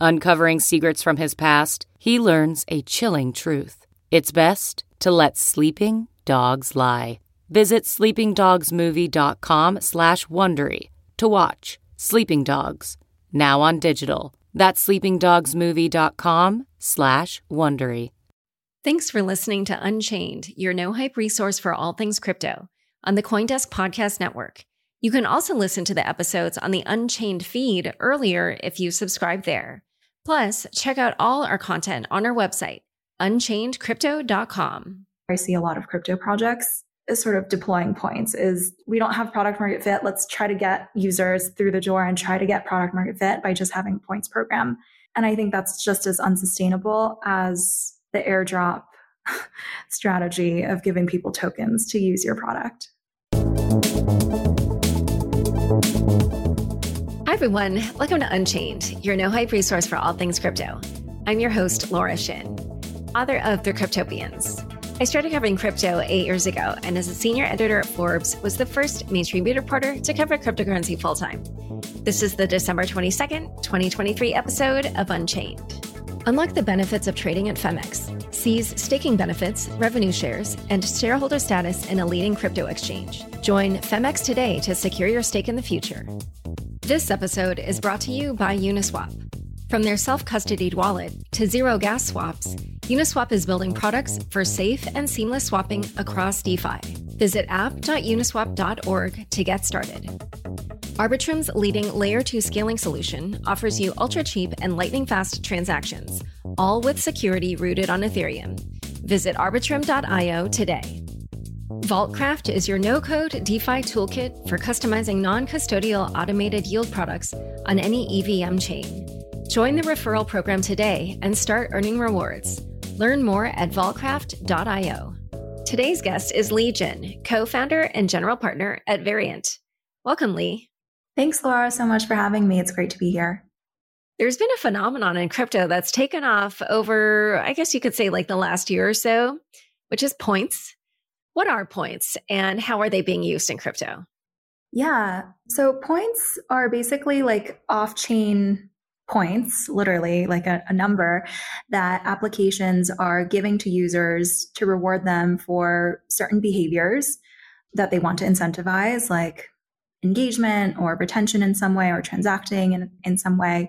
Uncovering secrets from his past, he learns a chilling truth. It's best to let sleeping dogs lie. Visit sleepingdogsmovie.com slash Wondery to watch Sleeping Dogs, now on digital. That's sleepingdogsmovie.com slash Wondery. Thanks for listening to Unchained, your no-hype resource for all things crypto on the Coindesk Podcast Network. You can also listen to the episodes on the Unchained feed earlier if you subscribe there. Plus, check out all our content on our website, unchainedcrypto.com. I see a lot of crypto projects is sort of deploying points is we don't have product market fit. Let's try to get users through the door and try to get product market fit by just having points program. And I think that's just as unsustainable as the airdrop strategy of giving people tokens to use your product. Hi, everyone. Welcome to Unchained, your no hype resource for all things crypto. I'm your host, Laura Shin, author of The Cryptopians. I started covering crypto eight years ago, and as a senior editor at Forbes, was the first mainstream beat reporter to cover cryptocurrency full time. This is the December 22nd, 2023 episode of Unchained. Unlock the benefits of trading at Phemex. Seize staking benefits, revenue shares, and shareholder status in a leading crypto exchange. Join Phemex today to secure your stake in the future. This episode is brought to you by Uniswap. From their self custodied wallet to zero gas swaps, Uniswap is building products for safe and seamless swapping across DeFi. Visit app.uniswap.org to get started. Arbitrum's leading layer 2 scaling solution offers you ultra cheap and lightning fast transactions, all with security rooted on Ethereum. Visit arbitrum.io today. Vaultcraft is your no code DeFi toolkit for customizing non custodial automated yield products on any EVM chain. Join the referral program today and start earning rewards. Learn more at vaultcraft.io. Today's guest is Li Jin, co founder and general partner at Variant. Welcome, Li. Thanks, Laura, so much for having me. It's great to be here. There's been a phenomenon in crypto that's taken off over, I guess you could say, like the last year or so, which is points. What are points and how are they being used in crypto? Yeah. So points are basically like off chain points, literally like a, a, number that applications are giving to users to reward them for certain behaviors that they want to incentivize, like engagement or retention in some way or transacting in, in some way.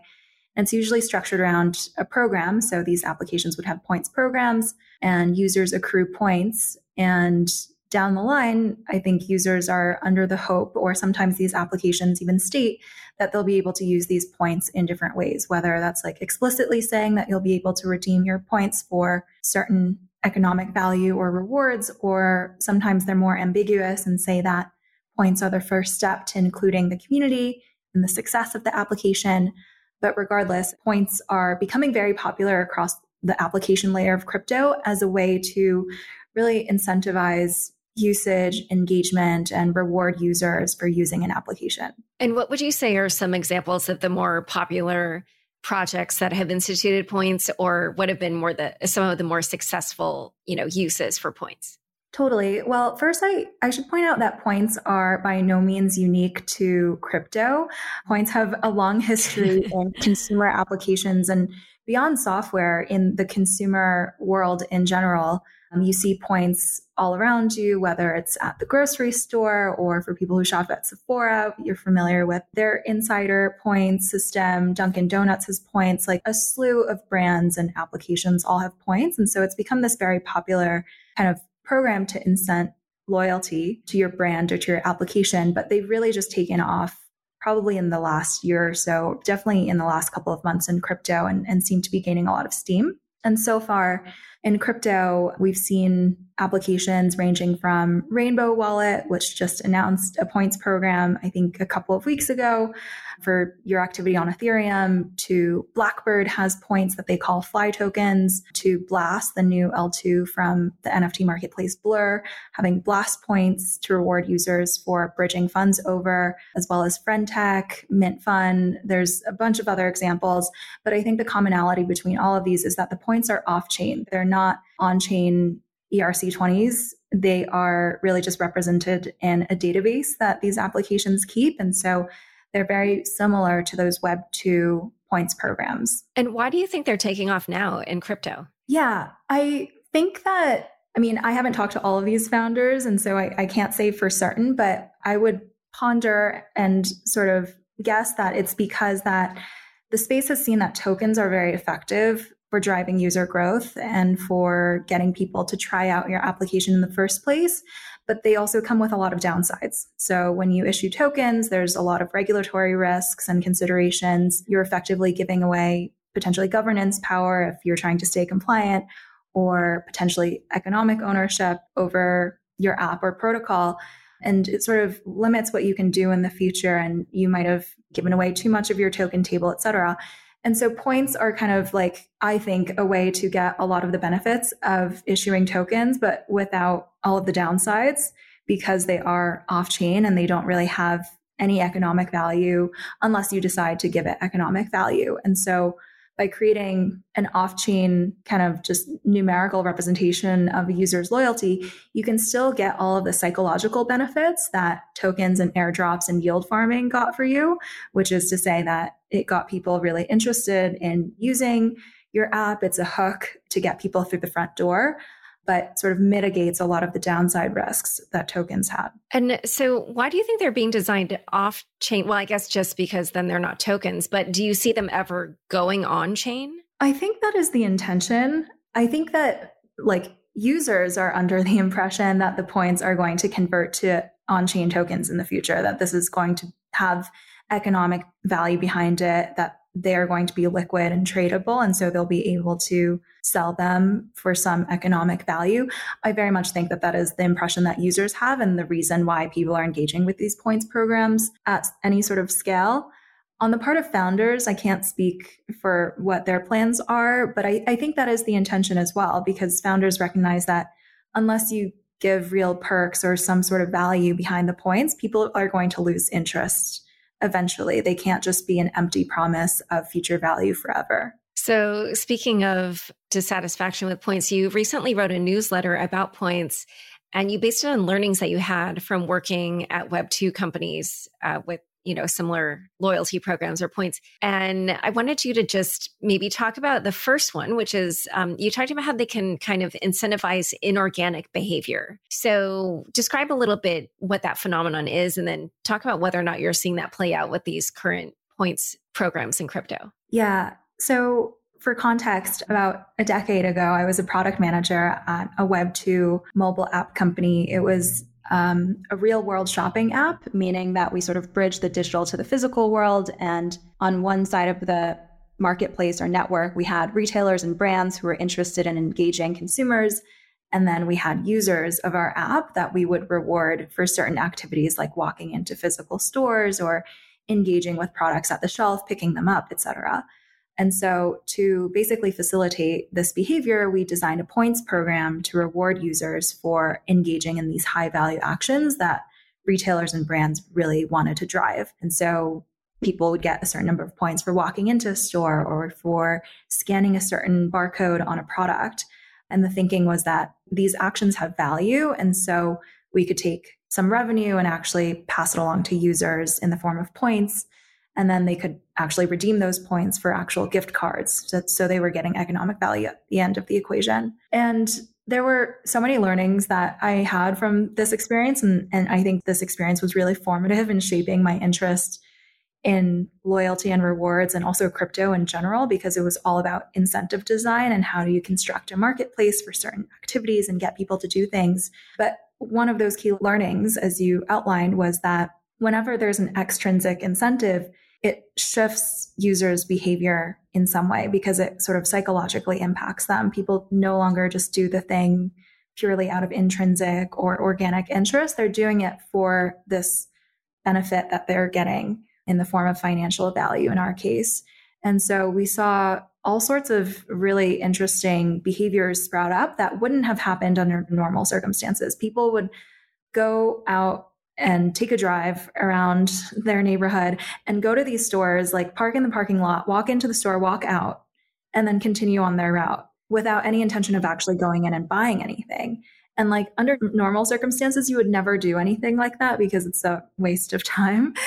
And it's usually structured around a program. So these applications would have points programs and users accrue points and down the line, I think users are under the hope, or sometimes these applications even state that they'll be able to use these points in different ways, whether that's like explicitly saying that you'll be able to redeem your points for certain economic value or rewards, or sometimes they're more ambiguous and say that points are the first step to including the community and the success of the application. But regardless, points are becoming very popular across the application layer of crypto as a way to really incentivize usage, engagement, and reward users for using an application. And what would you say are some examples of the more popular projects that have instituted points or what have been more the some of the more successful, you know, uses for points? Totally. Well, first, I, I should point out that points are by no means unique to crypto. Points have a long history in consumer applications and beyond software in the consumer world in general, um, you see points all around you, whether it's at the grocery store or for people who shop at Sephora, you're familiar with their insider points system. Dunkin' Donuts has points, like a slew of brands and applications all have points. And so it's become this very popular kind of program to incent loyalty to your brand or to your application, but they've really just taken off probably in the last year or so, definitely in the last couple of months in crypto and, and seem to be gaining a lot of steam. And so far in crypto, we've seen applications ranging from Rainbow Wallet, which just announced a points program, I think a couple of weeks ago for your activity on Ethereum, to Blackbird has points that they call fly tokens, to Blast, the new L2 from the NFT marketplace Blur, having Blast points to reward users for bridging funds over, as well as Friendtech, Mint Fun. There's a bunch of other examples, but I think the commonality between all of these is that the points are off chain. They're not on chain ERC20s, they are really just represented in a database that these applications keep. And so they're very similar to those Web 2 points programs. And why do you think they're taking off now in crypto? Yeah, I think that, I mean, I haven't talked to all of these founders, and so I, I can't say for certain, but I would ponder and sort of guess that it's because that the space has seen that tokens are very effective for driving user growth and for getting people to try out your application in the first place. But they also come with a lot of downsides. So when you issue tokens, there's a lot of regulatory risks and considerations. You're effectively giving away potentially governance power if you're trying to stay compliant or potentially economic ownership over your app or protocol. And it sort of limits what you can do in the future. And you might have given away too much of your token table, et cetera. And so points are kind of like, I think, a way to get a lot of the benefits of issuing tokens, but without all of the downsides because they are off chain and they don't really have any economic value unless you decide to give it economic value. And so by creating an off chain kind of just numerical representation of a user's loyalty, you can still get all of the psychological benefits that tokens and airdrops and yield farming got for you, which is to say that it got people really interested in using your app. It's a hook to get people through the front door but sort of mitigates a lot of the downside risks that tokens had. And so, why do you think they're being designed off chain? Well, I guess just because then they're not tokens, but do you see them ever going on chain? I think that is the intention. I think that like users are under the impression that the points are going to convert to on chain tokens in the future, that this is going to have economic value behind it, that they're going to be liquid and tradable. And so they'll be able to sell them for some economic value. I very much think that that is the impression that users have and the reason why people are engaging with these points programs at any sort of scale. On the part of founders, I can't speak for what their plans are, but I, I think that is the intention as well, because founders recognize that unless you give real perks or some sort of value behind the points, people are going to lose interest eventually. They can't just be an empty promise of future value forever. So, speaking of dissatisfaction with points, you recently wrote a newsletter about points and you based it on learnings that you had from working at Web2 companies uh, with you know similar loyalty programs or points. And i wanted you to just maybe talk about the first one which is um, you talked about how they can kind of incentivize inorganic behavior. So describe a little bit what that phenomenon is and then talk about whether or not you're seeing that play out with these current points programs in crypto. Yeah. So for context, about a decade ago, I was a product manager at a Web2 mobile app company. It was um, a real world shopping app, meaning that we sort of bridge the digital to the physical world. And on one side of the marketplace or network, we had retailers and brands who were interested in engaging consumers. And then we had users of our app that we would reward for certain activities like walking into physical stores or engaging with products at the shelf, picking them up, etc. And so, to basically facilitate this behavior, we designed a points program to reward users for engaging in these high value actions that retailers and brands really wanted to drive. And so, people would get a certain number of points for walking into a store or for scanning a certain barcode on a product. And the thinking was that these actions have value. And so, we could take some revenue and actually pass it along to users in the form of points And then they could actually redeem those points for actual gift cards. So, they were getting economic value at the end of the equation. And there were so many learnings that I had from this experience. And, and I think this experience was really formative in shaping my interest in loyalty and rewards and also crypto in general because it was all about incentive design and how do you construct a marketplace for certain activities and get people to do things. But one of those key learnings, as you outlined, was that whenever there's an extrinsic incentive, it shifts users' behavior in some way because it sort of psychologically impacts them. People no longer just do the thing purely out of intrinsic or organic interest. They're doing it for this benefit that they're getting in the form of financial value in our case. And so we saw all sorts of really interesting behaviors sprout up that wouldn't have happened under normal circumstances. People would go out and take a drive around their neighborhood and go to these stores, like park in the parking lot, walk into the store, walk out, and then continue on their route without any intention of actually going in and buying anything. And like under normal circumstances, you would never do anything like that because it's a waste of time.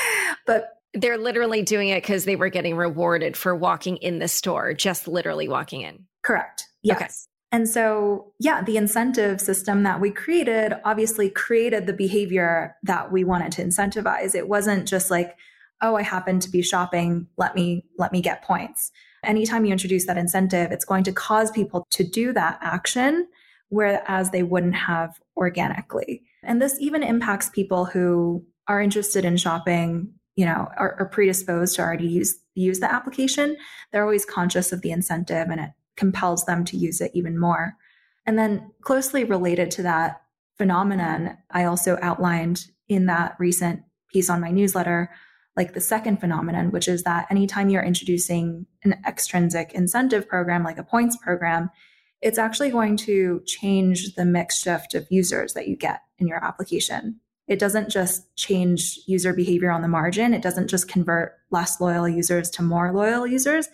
But they're literally doing it because they were getting rewarded for walking in the store, just literally walking in. Correct. Yes. Okay. And so, yeah, the incentive system that we created obviously created the behavior that we wanted to incentivize. It wasn't just like, oh, I happen to be shopping, let me let me get points. Anytime you introduce that incentive, it's going to cause people to do that action whereas they wouldn't have organically. And this even impacts people who are interested in shopping you know are, are predisposed to already use use the application they're always conscious of the incentive and it compels them to use it even more and then closely related to that phenomenon i also outlined in that recent piece on my newsletter like the second phenomenon which is that anytime you're introducing an extrinsic incentive program like a points program it's actually going to change the mix shift of users that you get in your application it doesn't just change user behavior on the margin. It doesn't just convert less loyal users to more loyal users.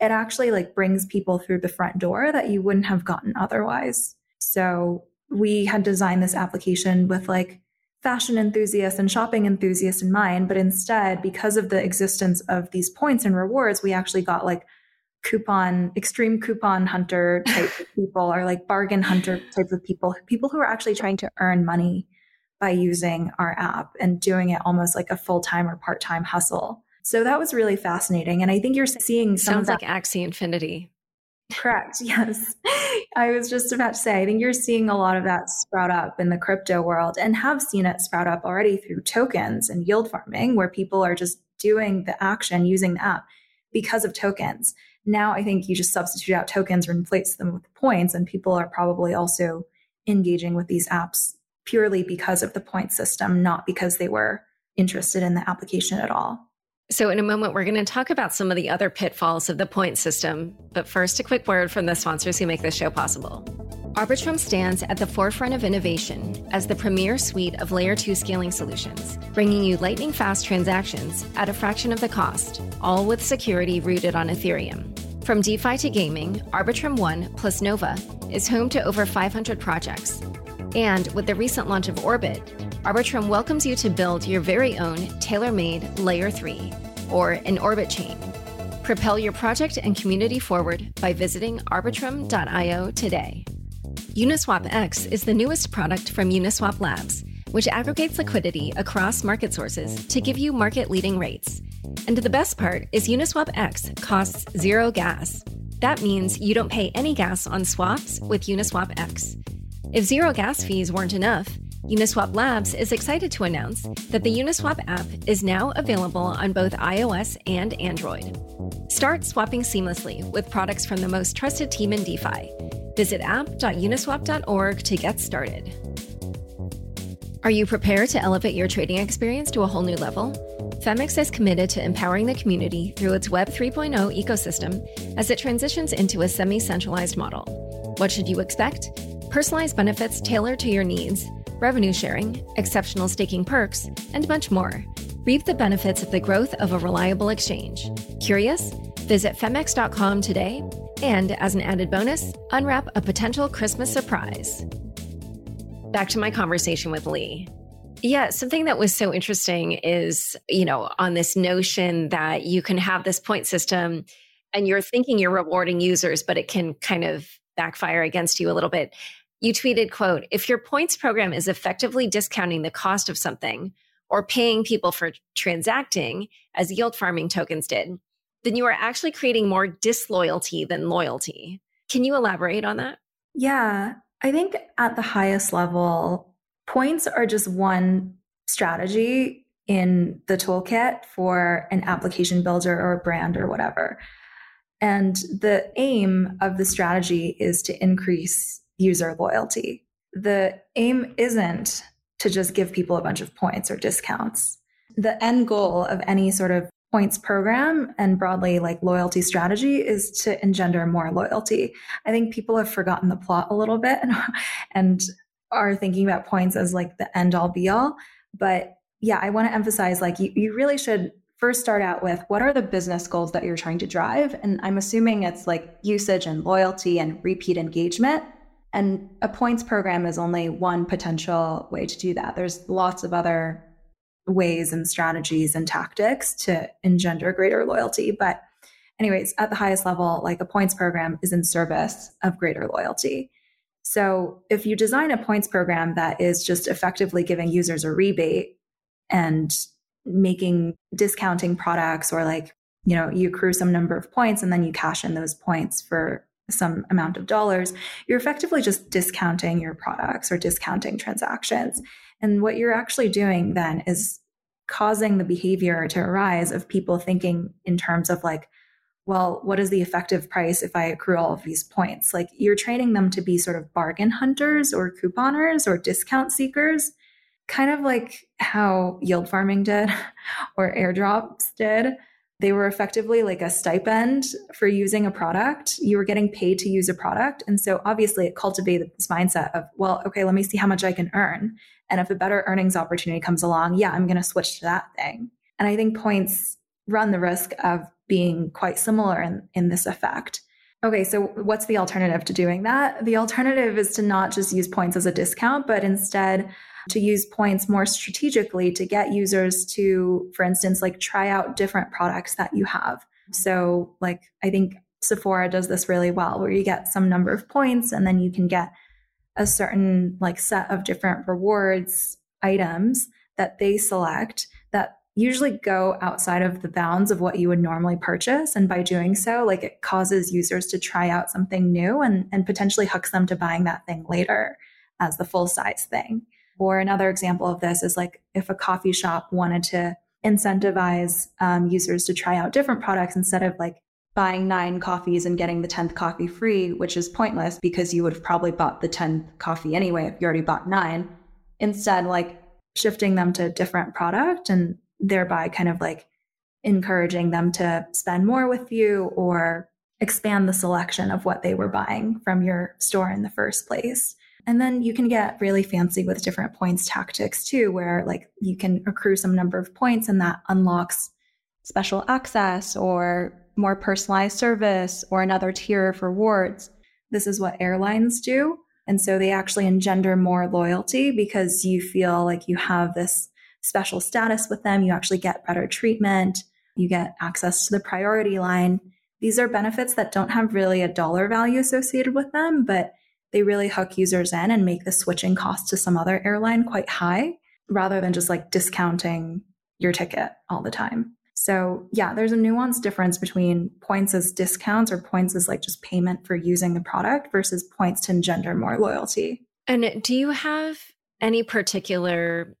It actually like brings people through the front door that you wouldn't have gotten otherwise. So we had designed this application with like fashion enthusiasts and shopping enthusiasts in mind, but instead, because of the existence of these points and rewards, we actually got like coupon, extreme coupon hunter type of people or like bargain hunter type of people, people who are actually trying to earn money by using our app and doing it almost like a full time or part time hustle. So that was really fascinating. And I think you're seeing some Sounds like Axie Infinity. Correct. Yes. I was just about to say, I think you're seeing a lot of that sprout up in the crypto world and have seen it sprout up already through tokens and yield farming, where people are just doing the action using the app because of tokens. Now I think you just substitute out tokens or inflates them with points, and people are probably also engaging with these apps purely because of the point system, not because they were interested in the application at all. So, in a moment, we're going to talk about some of the other pitfalls of the point system. But first, a quick word from the sponsors who make this show possible. Arbitrum stands at the forefront of innovation as the premier suite of layer 2 scaling solutions, bringing you lightning fast transactions at a fraction of the cost, all with security rooted on Ethereum. From DeFi to gaming, Arbitrum One plus Nova is home to over 500 projects and with the recent launch of Orbit, Arbitrum welcomes you to build your very own tailor made Layer 3, or an Orbit chain. Propel your project and community forward by visiting arbitrum.io today. Uniswap X is the newest product from Uniswap Labs, which aggregates liquidity across market sources to give you market leading rates. And the best part is Uniswap X costs zero gas. That means you don't pay any gas on swaps with Uniswap X. If zero gas fees weren't enough, Uniswap Labs is excited to announce that the Uniswap app is now available on both iOS and Android. Start swapping seamlessly with products from the most trusted team in DeFi. Visit app.uniswap.org to get started. Are you prepared to elevate your trading experience to a whole new level? Phemex is committed to empowering the community through its Web 3.0 ecosystem as it transitions into a semi centralized model. What should you expect? personalized benefits tailored to your needs, revenue sharing, exceptional staking perks, and much more. Reap the benefits of the growth of a reliable exchange. Curious? Visit Phemex.com today, and as an added bonus, unwrap a potential Christmas surprise. Back to my conversation with Li. Yeah, something that was so interesting is, you know, on this notion that you can have this point system and you're thinking you're rewarding users, but it can kind of backfire against you a little bit. You tweeted, quote, if your points program is effectively discounting the cost of something or paying people for transacting as yield farming tokens did, then you are actually creating more disloyalty than loyalty. Can you elaborate on that? Yeah, I think at the highest level, points are just one strategy in the toolkit for an application builder or a brand or whatever. And the aim of the strategy is to increase user loyalty. The aim isn't to just give people a bunch of points or discounts. The end goal of any sort of points program and broadly like loyalty strategy is to engender more loyalty. I think people have forgotten the plot a little bit and, and are thinking about points as like the end all be all. But yeah, I want to emphasize like you, you really should first start out with what are the business goals that you're trying to drive? And I'm assuming it's like usage and loyalty and repeat engagement. And a points program is only one potential way to do that. There's lots of other ways and strategies and tactics to engender greater loyalty. But, anyways, at the highest level, like a points program is in service of greater loyalty. So, if you design a points program that is just effectively giving users a rebate and making discounting products or like, you know, you accrue some number of points and then you cash in those points for some amount of dollars, you're effectively just discounting your products or discounting transactions. And what you're actually doing then is causing the behavior to arise of people thinking in terms of like, well, what is the effective price if I accrue all of these points? Like you're training them to be sort of bargain hunters or couponers or discount seekers, kind of like how yield farming did or airdrops did. They were effectively like a stipend for using a product. You were getting paid to use a product. And so obviously it cultivated this mindset of, well, okay, let me see how much I can earn. And if a better earnings opportunity comes along, yeah, I'm going to switch to that thing. And I think points run the risk of being quite similar in, in this effect. Okay, so what's the alternative to doing that? The alternative is to not just use points as a discount, but instead to use points more strategically to get users to, for instance, like try out different products that you have. So, like, I think Sephora does this really well, where you get some number of points and then you can get a certain like set of different rewards items that they select that usually go outside of the bounds of what you would normally purchase and by doing so like it causes users to try out something new and, and potentially hooks them to buying that thing later as the full size thing or another example of this is like if a coffee shop wanted to incentivize um, users to try out different products instead of like buying nine coffees and getting the 10th coffee free, which is pointless because you would have probably bought the 10th coffee anyway if you already bought nine. Instead, like shifting them to a different product and thereby kind of like encouraging them to spend more with you or expand the selection of what they were buying from your store in the first place. And then you can get really fancy with different points tactics too, where like you can accrue some number of points and that unlocks special access or more personalized service or another tier of rewards. This is what airlines do. And so they actually engender more loyalty because you feel like you have this special status with them. You actually get better treatment. You get access to the priority line. These are benefits that don't have really a dollar value associated with them, but they really hook users in and make the switching cost to some other airline quite high rather than just like discounting your ticket all the time. So, yeah, there's a nuanced difference between points as discounts or points as like just payment for using the product versus points to engender more loyalty. And do you have any particular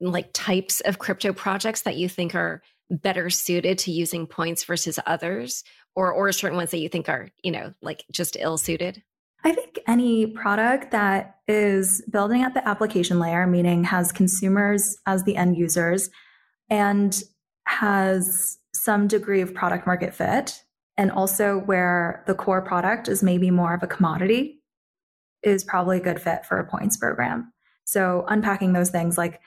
like types of crypto projects that you think are better suited to using points versus others or or certain ones that you think are, you know, like just ill suited? I think any product that is building at the application layer, meaning has consumers as the end users and has some degree of product market fit, and also where the core product is maybe more of a commodity, is probably a good fit for a points program. So, unpacking those things like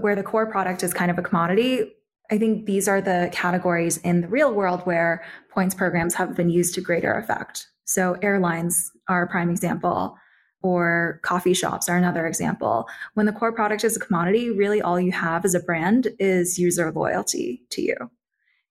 where the core product is kind of a commodity, I think these are the categories in the real world where points programs have been used to greater effect. So, airlines are a prime example. or coffee shops are another example. When the core product is a commodity, really all you have as a brand is user loyalty to you.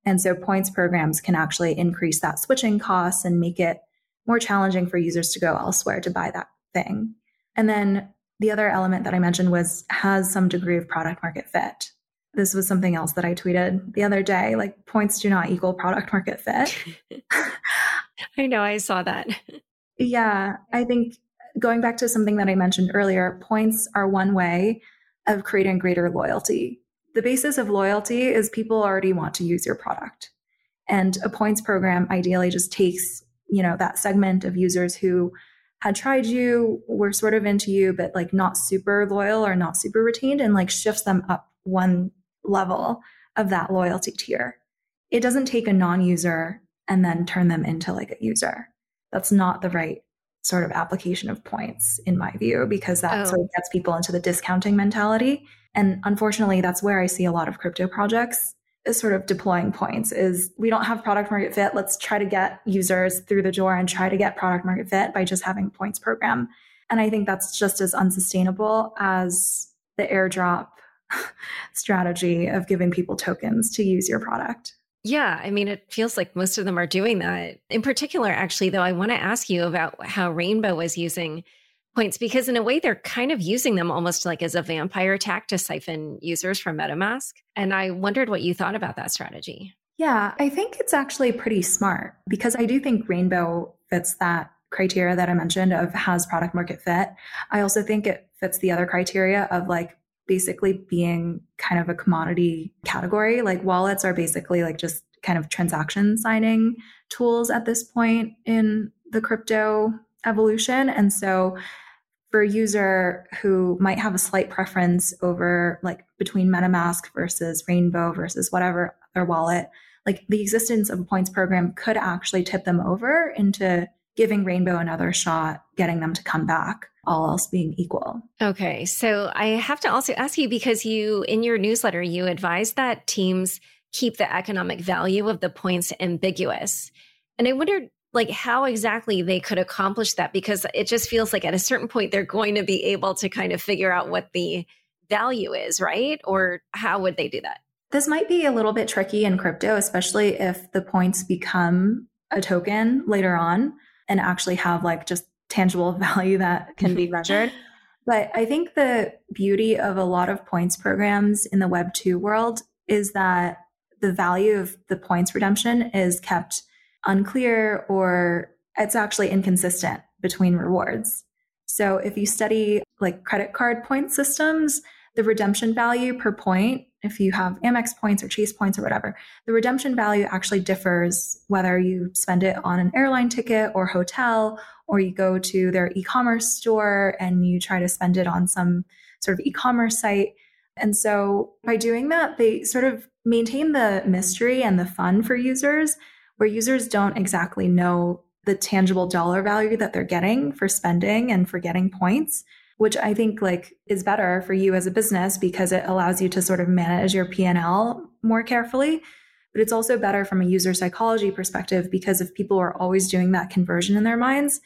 And so points programs can actually increase that switching costs and make it more challenging for users to go elsewhere to buy that thing. And then the other element that I mentioned was has some degree of product market fit. This was something else that I tweeted the other day like points do not equal product market fit. I know, I saw that. Yeah, I think going back to something that I mentioned earlier, points are one way of creating greater loyalty. The basis of loyalty is people already want to use your product. And a points program ideally just takes, you know, that segment of users who had tried you, were sort of into you, but like not super loyal or not super retained and like shifts them up one level of that loyalty tier. It doesn't take a non user and then turn them into like a user. That's not the right sort of application of points in my view because that oh. sort of gets people into the discounting mentality and unfortunately that's where i see a lot of crypto projects is sort of deploying points is we don't have product market fit let's try to get users through the door and try to get product market fit by just having points program and i think that's just as unsustainable as the airdrop strategy of giving people tokens to use your product yeah, I mean, it feels like most of them are doing that. In particular, actually, though, I want to ask you about how Rainbow is using points because, in a way, they're kind of using them almost like as a vampire attack to siphon users from MetaMask. And I wondered what you thought about that strategy. Yeah, I think it's actually pretty smart because I do think Rainbow fits that criteria that I mentioned of has product market fit. I also think it fits the other criteria of like basically being kind of a commodity category. Like wallets are basically like just kind of transaction signing tools at this point in the crypto evolution. And so for a user who might have a slight preference over like between MetaMask versus Rainbow versus whatever other wallet, like the existence of a points program could actually tip them over into giving Rainbow another shot, getting them to come back all else being equal. Okay. So I have to also ask you because you, in your newsletter, you advise that teams keep the economic value of the points ambiguous. And I wondered, like, how exactly they could accomplish that because it just feels like at a certain point they're going to be able to kind of figure out what the value is, right? Or how would they do that? This might be a little bit tricky in crypto, especially if the points become a token later on and actually have like just tangible value that can be mm-hmm. measured. But I think the beauty of a lot of points programs in the Web 2 world is that the value of the points redemption is kept unclear or it's actually inconsistent between rewards. So if you study like credit card point systems, the redemption value per point, if you have Amex points or Chase points or whatever, the redemption value actually differs whether you spend it on an airline ticket or hotel, or you go to their e commerce store and you try to spend it on some sort of e commerce site. And so by doing that, they sort of maintain the mystery and the fun for users, where users don't exactly know the tangible dollar value that they're getting for spending and for getting points which I think like is better for you as a business because it allows you to sort of manage your P&L more carefully. But it's also better from a user psychology perspective because if people are always doing that conversion in their minds,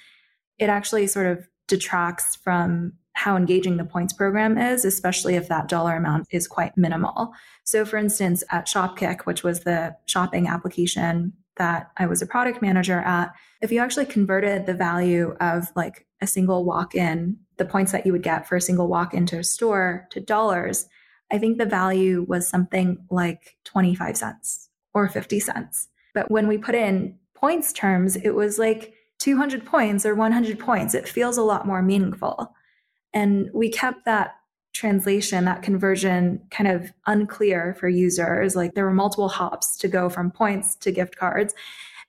it actually sort of detracts from how engaging the points program is, especially if that dollar amount is quite minimal. So, for instance, at Shopkick, which was the shopping application that I was a product manager at, if you actually converted the value of like a single walk in the points that you would get for a single walk into a store to dollars, I think the value was something like 25 cents or 50 cents. But when we put in points terms, it was like 200 points or 100 points. It feels a lot more meaningful. And we kept that translation, that conversion kind of unclear for users. Like there were multiple hops to go from points to gift cards.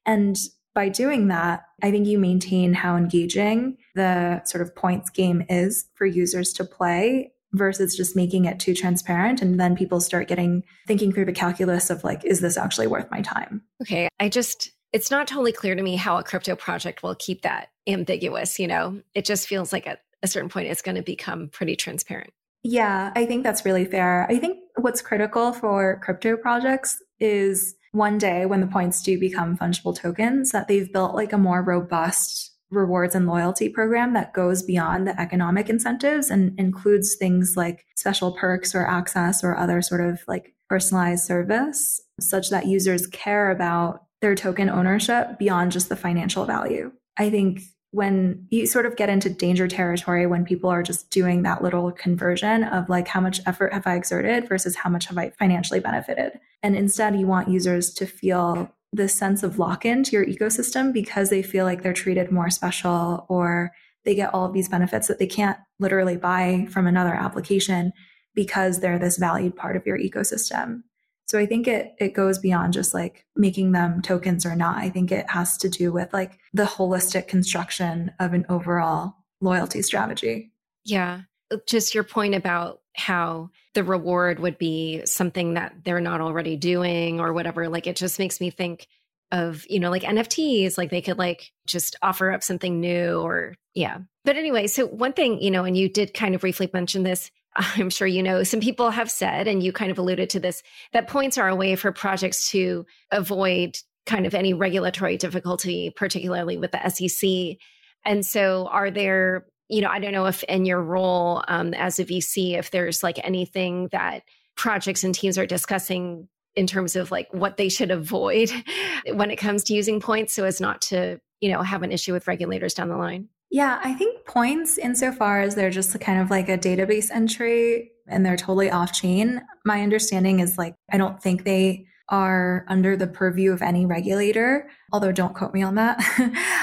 And by doing that, I think you maintain how engaging the sort of points game is for users to play versus just making it too transparent. And then people start getting thinking through the calculus of like, is this actually worth my time? Okay. I just, it's not totally clear to me how a crypto project will keep that ambiguous. You know, it just feels like at a certain point it's going to become pretty transparent. Yeah, I think that's really fair. I think what's critical for crypto projects is one day when the points do become fungible tokens that they've built like a more robust rewards and loyalty program that goes beyond the economic incentives and includes things like special perks or access or other sort of like personalized service such that users care about their token ownership beyond just the financial value. I think when you sort of get into danger territory when people are just doing that little conversion of like how much effort have I exerted versus how much have I financially benefited. And instead you want users to feel this sense of lock in to your ecosystem because they feel like they're treated more special or they get all of these benefits that they can't literally buy from another application because they're this valued part of your ecosystem. So I think it it goes beyond just like making them tokens or not. I think it has to do with like the holistic construction of an overall loyalty strategy. Yeah. Just your point about how the reward would be something that they're not already doing or whatever. Like it just makes me think of, you know, like NFTs, like they could like just offer up something new or yeah. But anyway, so one thing, you know, and you did kind of briefly mention this, I'm sure you know, some people have said, and you kind of alluded to this, that points are a way for projects to avoid kind of any regulatory difficulty, particularly with the SEC. And so, are there you know, I don't know if in your role um, as a VC, if there's like anything that projects and teams are discussing in terms of like what they should avoid when it comes to using points so as not to, you know, have an issue with regulators down the line. Yeah, I think points, insofar as they're just kind of like a database entry and they're totally off chain, my understanding is like, I don't think they are under the purview of any regulator, although don't quote me on that.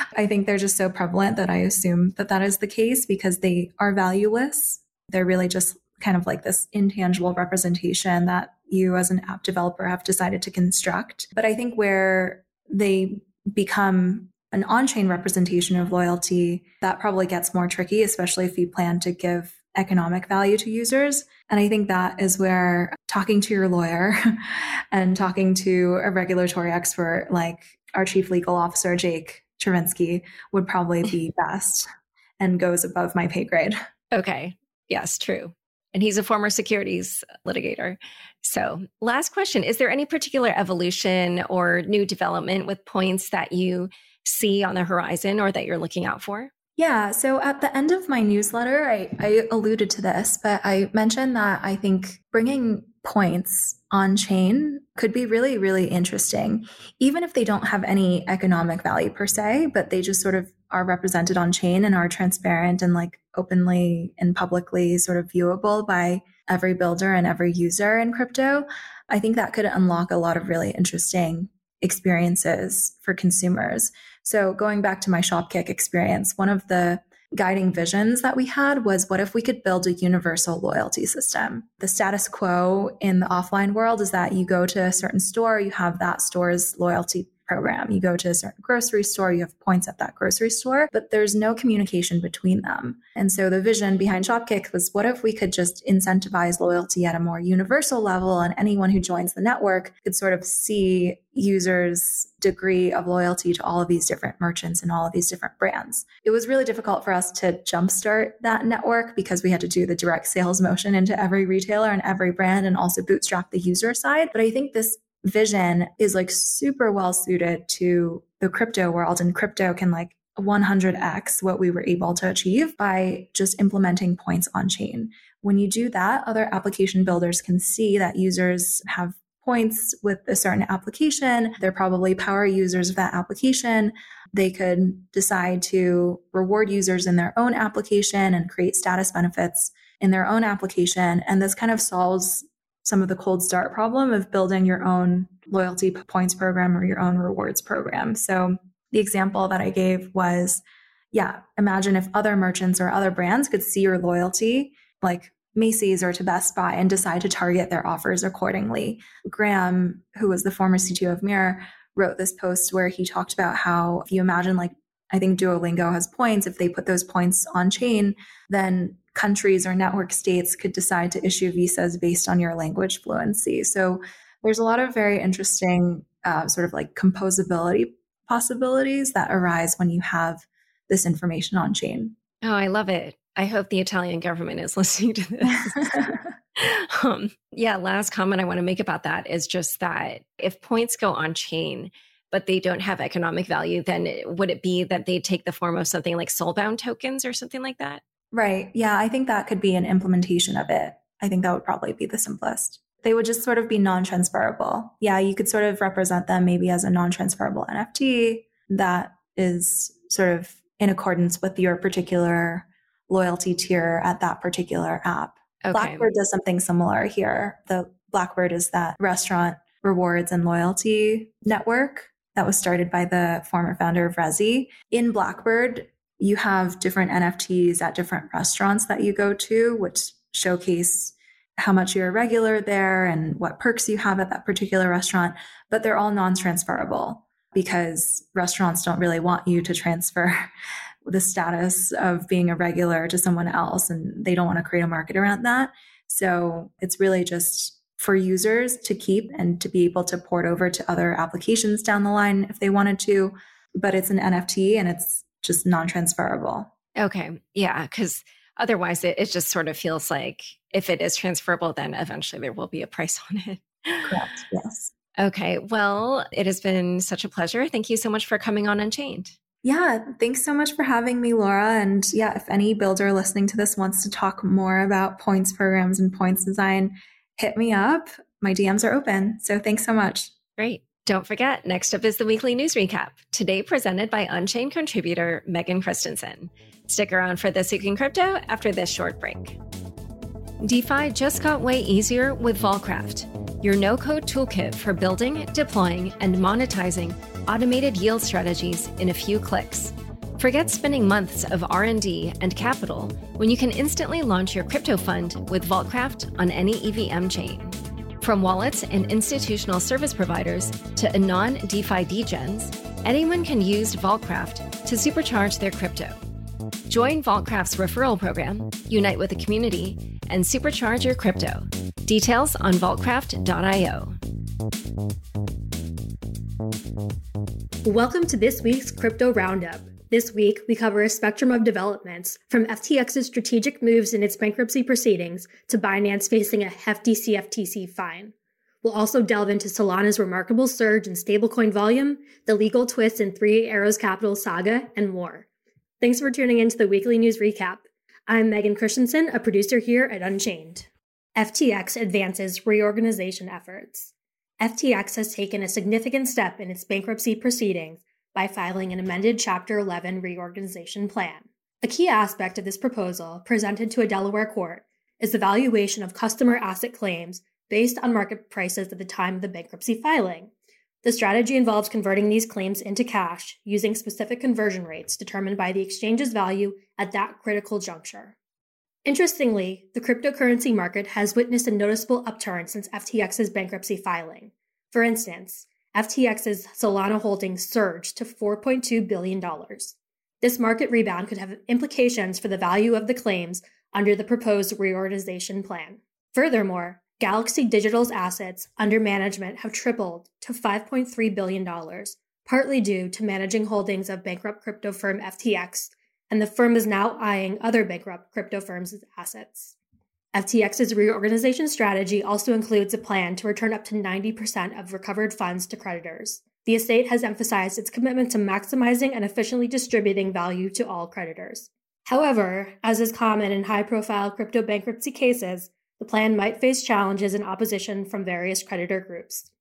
I think they're just so prevalent that I assume that that is the case because they are valueless. They're really just kind of like this intangible representation that you as an app developer have decided to construct. But I think where they become an on chain representation of loyalty, that probably gets more tricky, especially if you plan to give economic value to users. And I think that is where talking to your lawyer and talking to a regulatory expert like our chief legal officer, Jake Chervinsky, would probably be best and goes above my pay grade. Okay. Yes, true. And he's a former securities litigator. So, last question Is there any particular evolution or new development with points that you see on the horizon or that you're looking out for? Yeah. So at the end of my newsletter, I, I alluded to this, but I mentioned that I think bringing points on chain could be really, really interesting, even if they don't have any economic value per se, but they just sort of are represented on chain and are transparent and like openly and publicly sort of viewable by every builder and every user in crypto. I think that could unlock a lot of really interesting experiences for consumers. So going back to my Shopkick experience, one of the guiding visions that we had was what if we could build a universal loyalty system? The status quo in the offline world is that you go to a certain store, you have that store's loyalty program. You go to a certain grocery store, you have points at that grocery store, but there's no communication between them. And so the vision behind Shopkick was what if we could just incentivize loyalty at a more universal level and anyone who joins the network could sort of see users' degree of loyalty to all of these different merchants and all of these different brands. It was really difficult for us to jumpstart that network because we had to do the direct sales motion into every retailer and every brand and also bootstrap the user side. But I think this vision is like super well suited to the crypto world and crypto can like 100x what we were able to achieve by just implementing points on chain. When you do that, other application builders can see that users have points with a certain application. They're probably power users of that application. They could decide to reward users in their own application and create status benefits in their own application. And this kind of solves some of the cold start problem of building your own loyalty points program or your own rewards program. So the example that I gave was, yeah, imagine if other merchants or other brands could see your loyalty, like Macy's or to Best Buy, and decide to target their offers accordingly. Graham, who was the former CTO of Mirror, wrote this post where he talked about how if you imagine like I think Duolingo has points. If they put those points on chain, then countries or network states could decide to issue visas based on your language fluency. So there's a lot of very interesting uh, sort of like composability possibilities that arise when you have this information on chain. Oh, I love it. I hope the Italian government is listening to this. um, yeah, last comment I want to make about that is just that if points go on chain, but they don't have economic value, then would it be that they take the form of something like soulbound tokens or something like that? Right. Yeah, I think that could be an implementation of it. I think that would probably be the simplest. They would just sort of be non transferable. Yeah, you could sort of represent them maybe as a non transferable NFT that is sort of in accordance with your particular loyalty tier at that particular app. Okay. Blackbird does something similar here. The Blackbird is that restaurant rewards and loyalty network that was started by the former founder of Resy. In Blackbird, you have different NFTs at different restaurants that you go to, which showcase how much you're a regular there and what perks you have at that particular restaurant, but they're all non transferable because restaurants don't really want you to transfer the status of being a regular to someone else and they don't want to create a market around that. So it's really just for users to keep and to be able to port over to other applications down the line if they wanted to. But it's an NFT and it's just non transferable. Okay. Yeah. Cause otherwise it, it just sort of feels like if it is transferable, then eventually there will be a price on it. Correct. Yes. Okay. Well, it has been such a pleasure. Thank you so much for coming on Unchained. Yeah, thanks so much for having me, Laura. And yeah, if any builder listening to this wants to talk more about points programs and points design, hit me up. My DMs are open. So thanks so much. Great. Don't forget, next up is the weekly news recap, today presented by Unchained contributor Megan Christensen. Stick around for This Week in Crypto after this short break. DeFi just got way easier with Vaultcraft, your no-code toolkit for building, deploying, and monetizing automated yield strategies in a few clicks. Forget spending months of R&D and capital when you can instantly launch your crypto fund with Vaultcraft on any EVM chain. From wallets and institutional service providers to anon DeFi degens, anyone can use Vaultcraft to supercharge their crypto. Join Vaultcraft's referral program, unite with the community, and supercharge your crypto. Details on vaultcraft.io. Welcome to this week's Crypto Roundup. This week, we cover a spectrum of developments from FTX's strategic moves in its bankruptcy proceedings to Binance facing a hefty CFTC fine. We'll also delve into Solana's remarkable surge in stablecoin volume, the legal twist in Three Arrows Capital saga, and more. Thanks for tuning in to the weekly news recap. I'm Megan Christensen, a producer here at Unchained. FTX advances reorganization efforts. FTX has taken a significant step in its bankruptcy proceedings by filing an amended Chapter 11 reorganization plan. A key aspect of this proposal, presented to a Delaware court, is the valuation of customer asset claims based on market prices at the time of the bankruptcy filing. The strategy involves converting these claims into cash using specific conversion rates determined by the exchange's value at that critical juncture. Interestingly, the cryptocurrency market has witnessed a noticeable upturn since FTX's bankruptcy filing. For instance, FTX's Solana holdings surged to $4.2 billion. This market rebound could have implications for the value of the claims under the proposed reorganization plan. Furthermore, Galaxy Digital's assets under management have tripled to $5.3 billion, partly due to managing holdings of bankrupt crypto firm FTX, and the firm is now eyeing other bankrupt crypto firms' assets. FTX's reorganization strategy also includes a plan to return up to 90% of recovered funds to creditors. The estate has emphasized its commitment to maximizing and efficiently distributing value to all creditors. However, as is common in high profile crypto bankruptcy cases, the plan might face challenges and opposition from various creditor groups.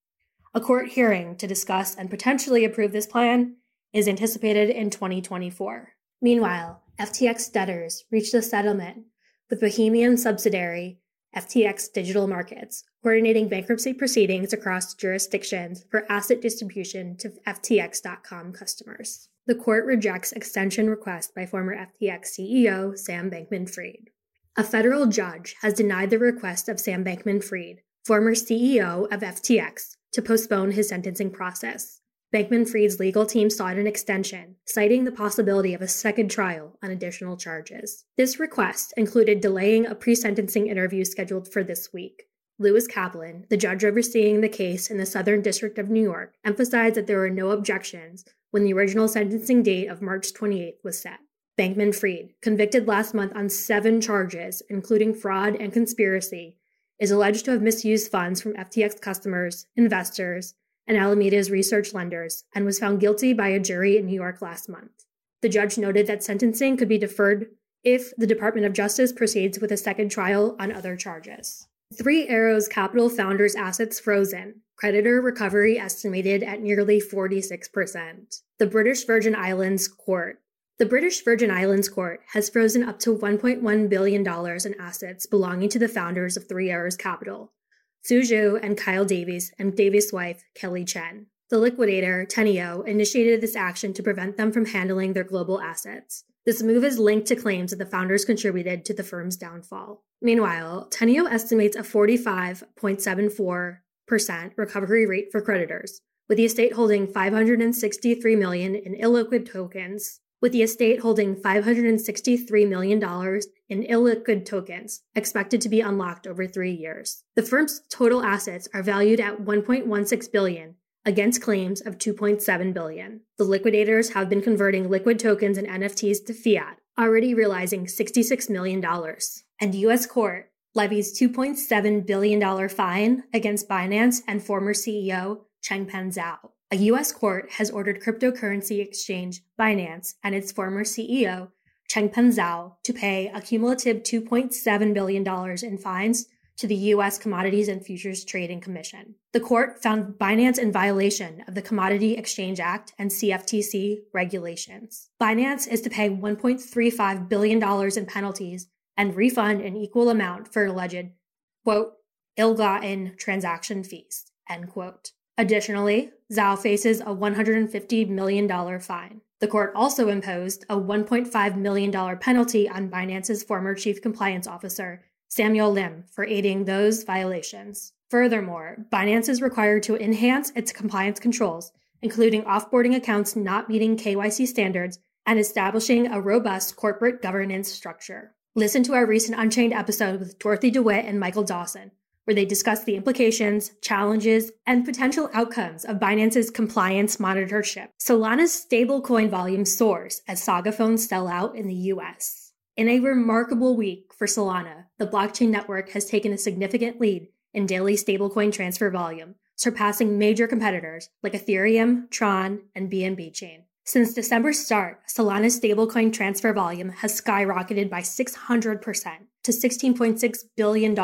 A court hearing to discuss and potentially approve this plan is anticipated in 2024. Meanwhile, FTX debtors reached a settlement with Bahamian subsidiary FTX Digital Markets, coordinating bankruptcy proceedings across jurisdictions for asset distribution to FTX.com customers. The court rejects extension request by former FTX CEO Sam Bankman Fried. A federal judge has denied the request of Sam Bankman Fried, former CEO of FTX, to postpone his sentencing process. Bankman Fried's legal team sought an extension, citing the possibility of a second trial on additional charges. This request included delaying a pre sentencing interview scheduled for this week. Lewis Kaplan, the judge overseeing the case in the Southern District of New York, emphasized that there were no objections when the original sentencing date of March 28 was set. Bankman Fried, convicted last month on seven charges, including fraud and conspiracy, is alleged to have misused funds from FTX customers, investors, and Alameda's research lenders and was found guilty by a jury in New York last month. The judge noted that sentencing could be deferred if the Department of Justice proceeds with a second trial on other charges. Three Arrows Capital founders' assets frozen, creditor recovery estimated at nearly 46%. The British Virgin Islands Court. The British Virgin Islands Court has frozen up to $1.1 billion in assets belonging to the founders of Three Arrows Capital, Su Zhu and Kyle Davies, and Davies' wife, Kelly Chen. The liquidator, Teneo, initiated this action to prevent them from handling their global assets. This move is linked to claims that the founders contributed to the firm's downfall. Meanwhile, Teneo estimates a 45.74% recovery rate for creditors, with the estate holding 563 million in illiquid tokens with the estate holding $563 million in illiquid tokens expected to be unlocked over three years. The firm's total assets are valued at 1.16 billion against claims of 2.7 billion. The liquidators have been converting liquid tokens and NFTs to fiat, already realizing $66 million. And US court levies $2.7 billion fine against Binance and former CEO Changpeng Zhao. A US court has ordered cryptocurrency exchange Binance and its former CEO, Changpeng Zhao, to pay a cumulative $2.7 billion in fines to the U.S. Commodities and Futures Trading Commission. The court found Binance in violation of the Commodity Exchange Act and CFTC regulations. Binance is to pay $1.35 billion in penalties and refund an equal amount for alleged, quote, ill-gotten transaction fees, end quote. Additionally, Zhao faces a $150 million fine. The court also imposed a $1.5 million penalty on Binance's former chief compliance officer, Samuel Lim, for aiding those violations. Furthermore, Binance is required to enhance its compliance controls, including offboarding accounts not meeting KYC standards and establishing a robust corporate governance structure. Listen to our recent Unchained episode with Dorothy DeWitt and Michael Dawson, where they discuss the implications, challenges, and potential outcomes of Binance's compliance monitorship. Solana's stablecoin volume soars as Saga phones sell out in the US. In a remarkable week for Solana, the blockchain network has taken a significant lead in daily stablecoin transfer volume, surpassing major competitors like Ethereum, Tron, and BNB Chain. Since December's start, Solana's stablecoin transfer volume has skyrocketed by 600% to $16.6 billion,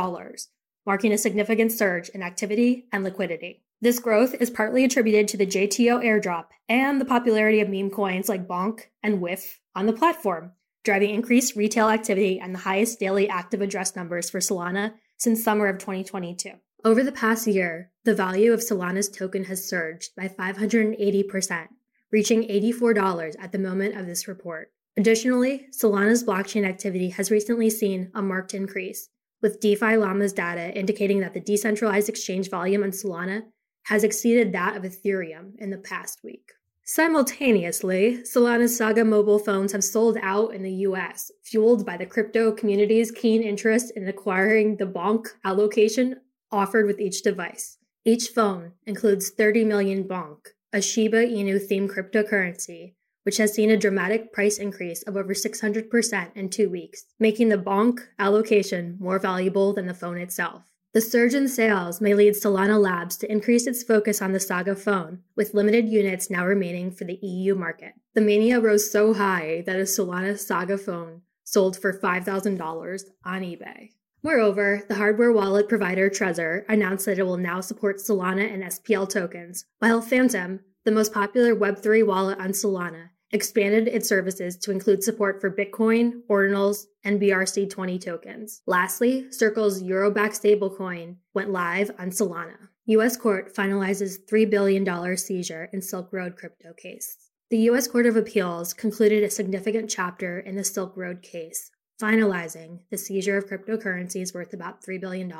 marking a significant surge in activity and liquidity. This growth is partly attributed to the JTO airdrop and the popularity of meme coins like Bonk and WIF on the platform, driving increased retail activity and the highest daily active address numbers for Solana since summer of 2022. Over the past year, the value of Solana's token has surged by 580%, reaching $84 at the moment of this report. Additionally, Solana's blockchain activity has recently seen a marked increase, with DeFi Llama's data indicating that the decentralized exchange volume on Solana has exceeded that of Ethereum in the past week. Simultaneously, Solana's Saga mobile phones have sold out in the US, fueled by the crypto community's keen interest in acquiring the Bonk allocation offered with each device. Each phone includes 30 million Bonk, a Shiba Inu themed cryptocurrency, which has seen a dramatic price increase of over 600% in two weeks, making the bonk allocation more valuable than the phone itself. The surge in sales may lead Solana Labs to increase its focus on the Saga phone, with limited units now remaining for the EU market. The mania rose so high that a Solana Saga phone sold for $5,000 on eBay. Moreover, the hardware wallet provider Trezor announced that it will now support Solana and SPL tokens, while Phantom, the most popular Web3 wallet on Solana, expanded its services to include support for Bitcoin, Ordinals, and BRC20 tokens. Lastly, Circle's Euroback stablecoin went live on Solana. U.S. court finalizes $3 billion seizure in Silk Road crypto case. The U.S. Court of Appeals concluded a significant chapter in the Silk Road case, finalizing the seizure of cryptocurrencies worth about $3 billion.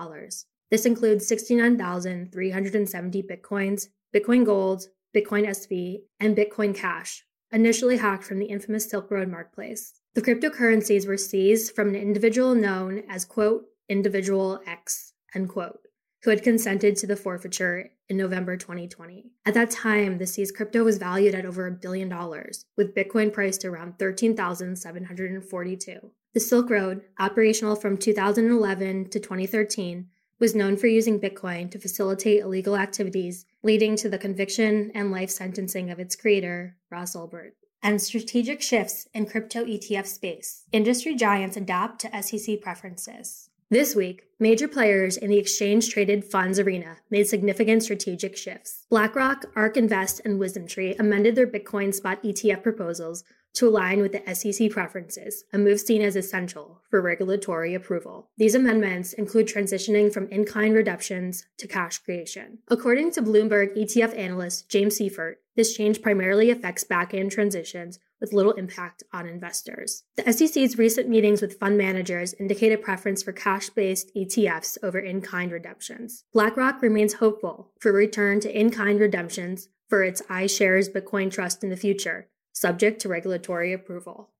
This includes 69,370 Bitcoins, Bitcoin Gold, Bitcoin SV, and Bitcoin Cash, initially hacked from the infamous Silk Road marketplace. The cryptocurrencies were seized from an individual known as, quote, individual X, end quote, who had consented to the forfeiture in November 2020. At that time, the seized crypto was valued at over a billion dollars, with Bitcoin priced around 13,742. The Silk Road, operational from 2011 to 2013, was known for using Bitcoin to facilitate illegal activities, leading to the conviction and life sentencing of its creator, Ross Ulbricht. And strategic shifts in crypto ETF space. Industry giants adapt to SEC preferences. This week, major players in the exchange traded funds arena made significant strategic shifts. BlackRock, ARK Invest, and WisdomTree amended their Bitcoin spot ETF proposals to align with the SEC preferences, a move seen as essential for regulatory approval. These amendments include transitioning from in kind redemptions to cash creation. According to Bloomberg ETF analyst James Seyffart, this change primarily affects back end transitions with little impact on investors. The SEC's recent meetings with fund managers indicate a preference for cash based ETFs over in kind redemptions. BlackRock remains hopeful for return to in kind redemptions for its iShares Bitcoin Trust in the future, subject to regulatory approval.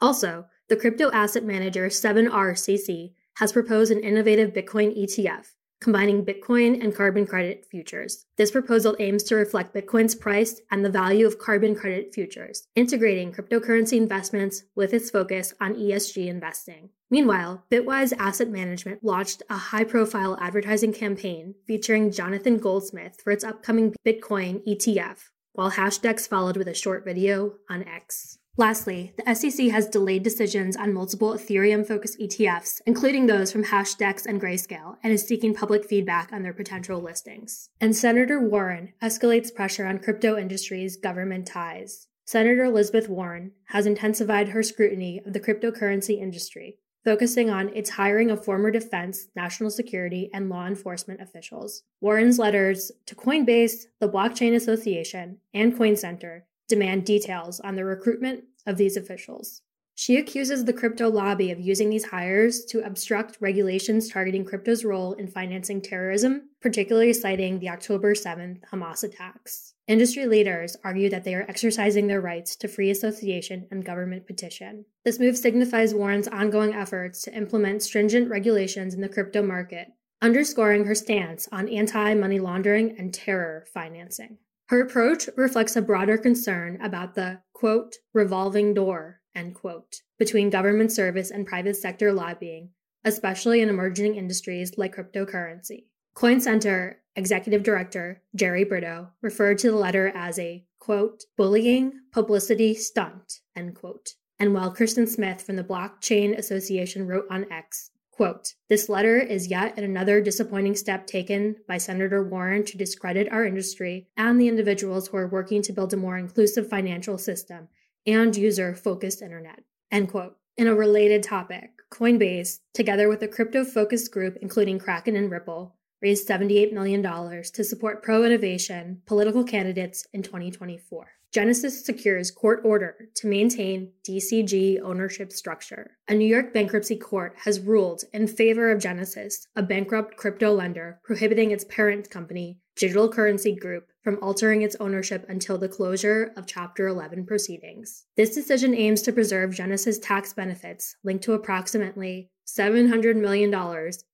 Also, the crypto asset manager 7RCC has proposed an innovative Bitcoin ETF combining Bitcoin and carbon credit futures. This proposal aims to reflect Bitcoin's price and the value of carbon credit futures, integrating cryptocurrency investments with its focus on ESG investing. Meanwhile, Bitwise Asset Management launched a high profile advertising campaign featuring Jonathan Goldsmith for its upcoming Bitcoin ETF, while Hashdex followed with a short video on X. Lastly, the SEC has delayed decisions on multiple Ethereum focused ETFs, including those from Hashdex and Grayscale, and is seeking public feedback on their potential listings. And Senator Warren escalates pressure on crypto industry's government ties. Senator Elizabeth Warren has intensified her scrutiny of the cryptocurrency industry, focusing on its hiring of former defense, national security, and law enforcement officials. Warren's letters to Coinbase, the Blockchain Association, and Coin Center demand details on the recruitment of these officials. She accuses the crypto lobby of using these hires to obstruct regulations targeting crypto's role in financing terrorism, particularly citing the October 7th Hamas attacks. Industry leaders argue that they are exercising their rights to free association and government petition. This move signifies Warren's ongoing efforts to implement stringent regulations in the crypto market, underscoring her stance on anti money laundering and terror financing. Her approach reflects a broader concern about the, quote, revolving door, end quote, between government service and private sector lobbying, especially in emerging industries like cryptocurrency. Coin Center executive director Jerry Brito referred to the letter as a, quote, bullying publicity stunt, end quote. And while Kristin Smith from the Blockchain Association wrote on X, Quote, this letter is yet another disappointing step taken by Senator Warren to discredit our industry and the individuals who are working to build a more inclusive financial system and user focused internet. End quote. In a related topic, Coinbase, together with a crypto focused group including Kraken and Ripple, raised $78 million to support pro innovation political candidates in 2024. Genesis secures court order to maintain DCG ownership structure. A New York bankruptcy court has ruled in favor of Genesis, a bankrupt crypto lender, prohibiting its parent company, Digital Currency Group, from altering its ownership until the closure of Chapter 11 proceedings. This decision aims to preserve Genesis tax benefits linked to approximately $700 million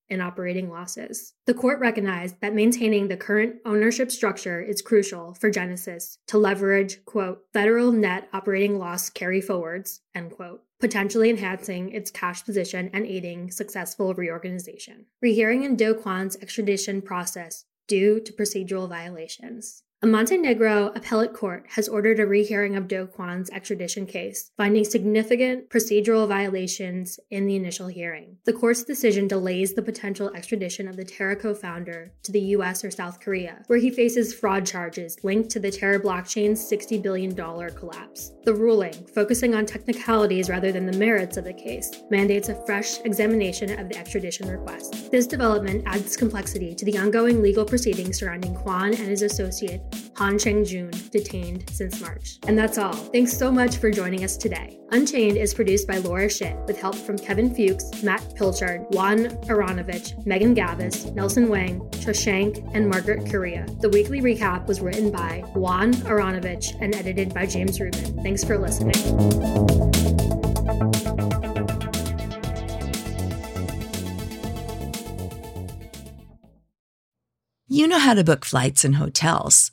in operating losses. The court recognized that maintaining the current ownership structure is crucial for Genesis to leverage, quote, federal net operating loss carry forwards, end quote, potentially enhancing its cash position and aiding successful reorganization. Rehearing in Do Kwon's extradition process due to procedural violations. A Montenegro appellate court has ordered a rehearing of Do Kwon's extradition case, finding significant procedural violations in the initial hearing. The court's decision delays the potential extradition of the Terra co founder to the US or South Korea, where he faces fraud charges linked to the Terra blockchain's $60 billion collapse. The ruling, focusing on technicalities rather than the merits of the case, mandates a fresh examination of the extradition request. This development adds complexity to the ongoing legal proceedings surrounding Kwon and his associate Han Chang Joon, detained since March. And that's all. Thanks so much for joining us today. Unchained is produced by Laura Shin with help from Kevin Fuchs, Matt Pilchard, Juan Aronovich, Megan Gavis, Nelson Wang, Shashank, and Margaret Correa. The weekly recap was written by Juan Aronovich and edited by James Rubin. Thanks for listening. You know how to book flights and hotels.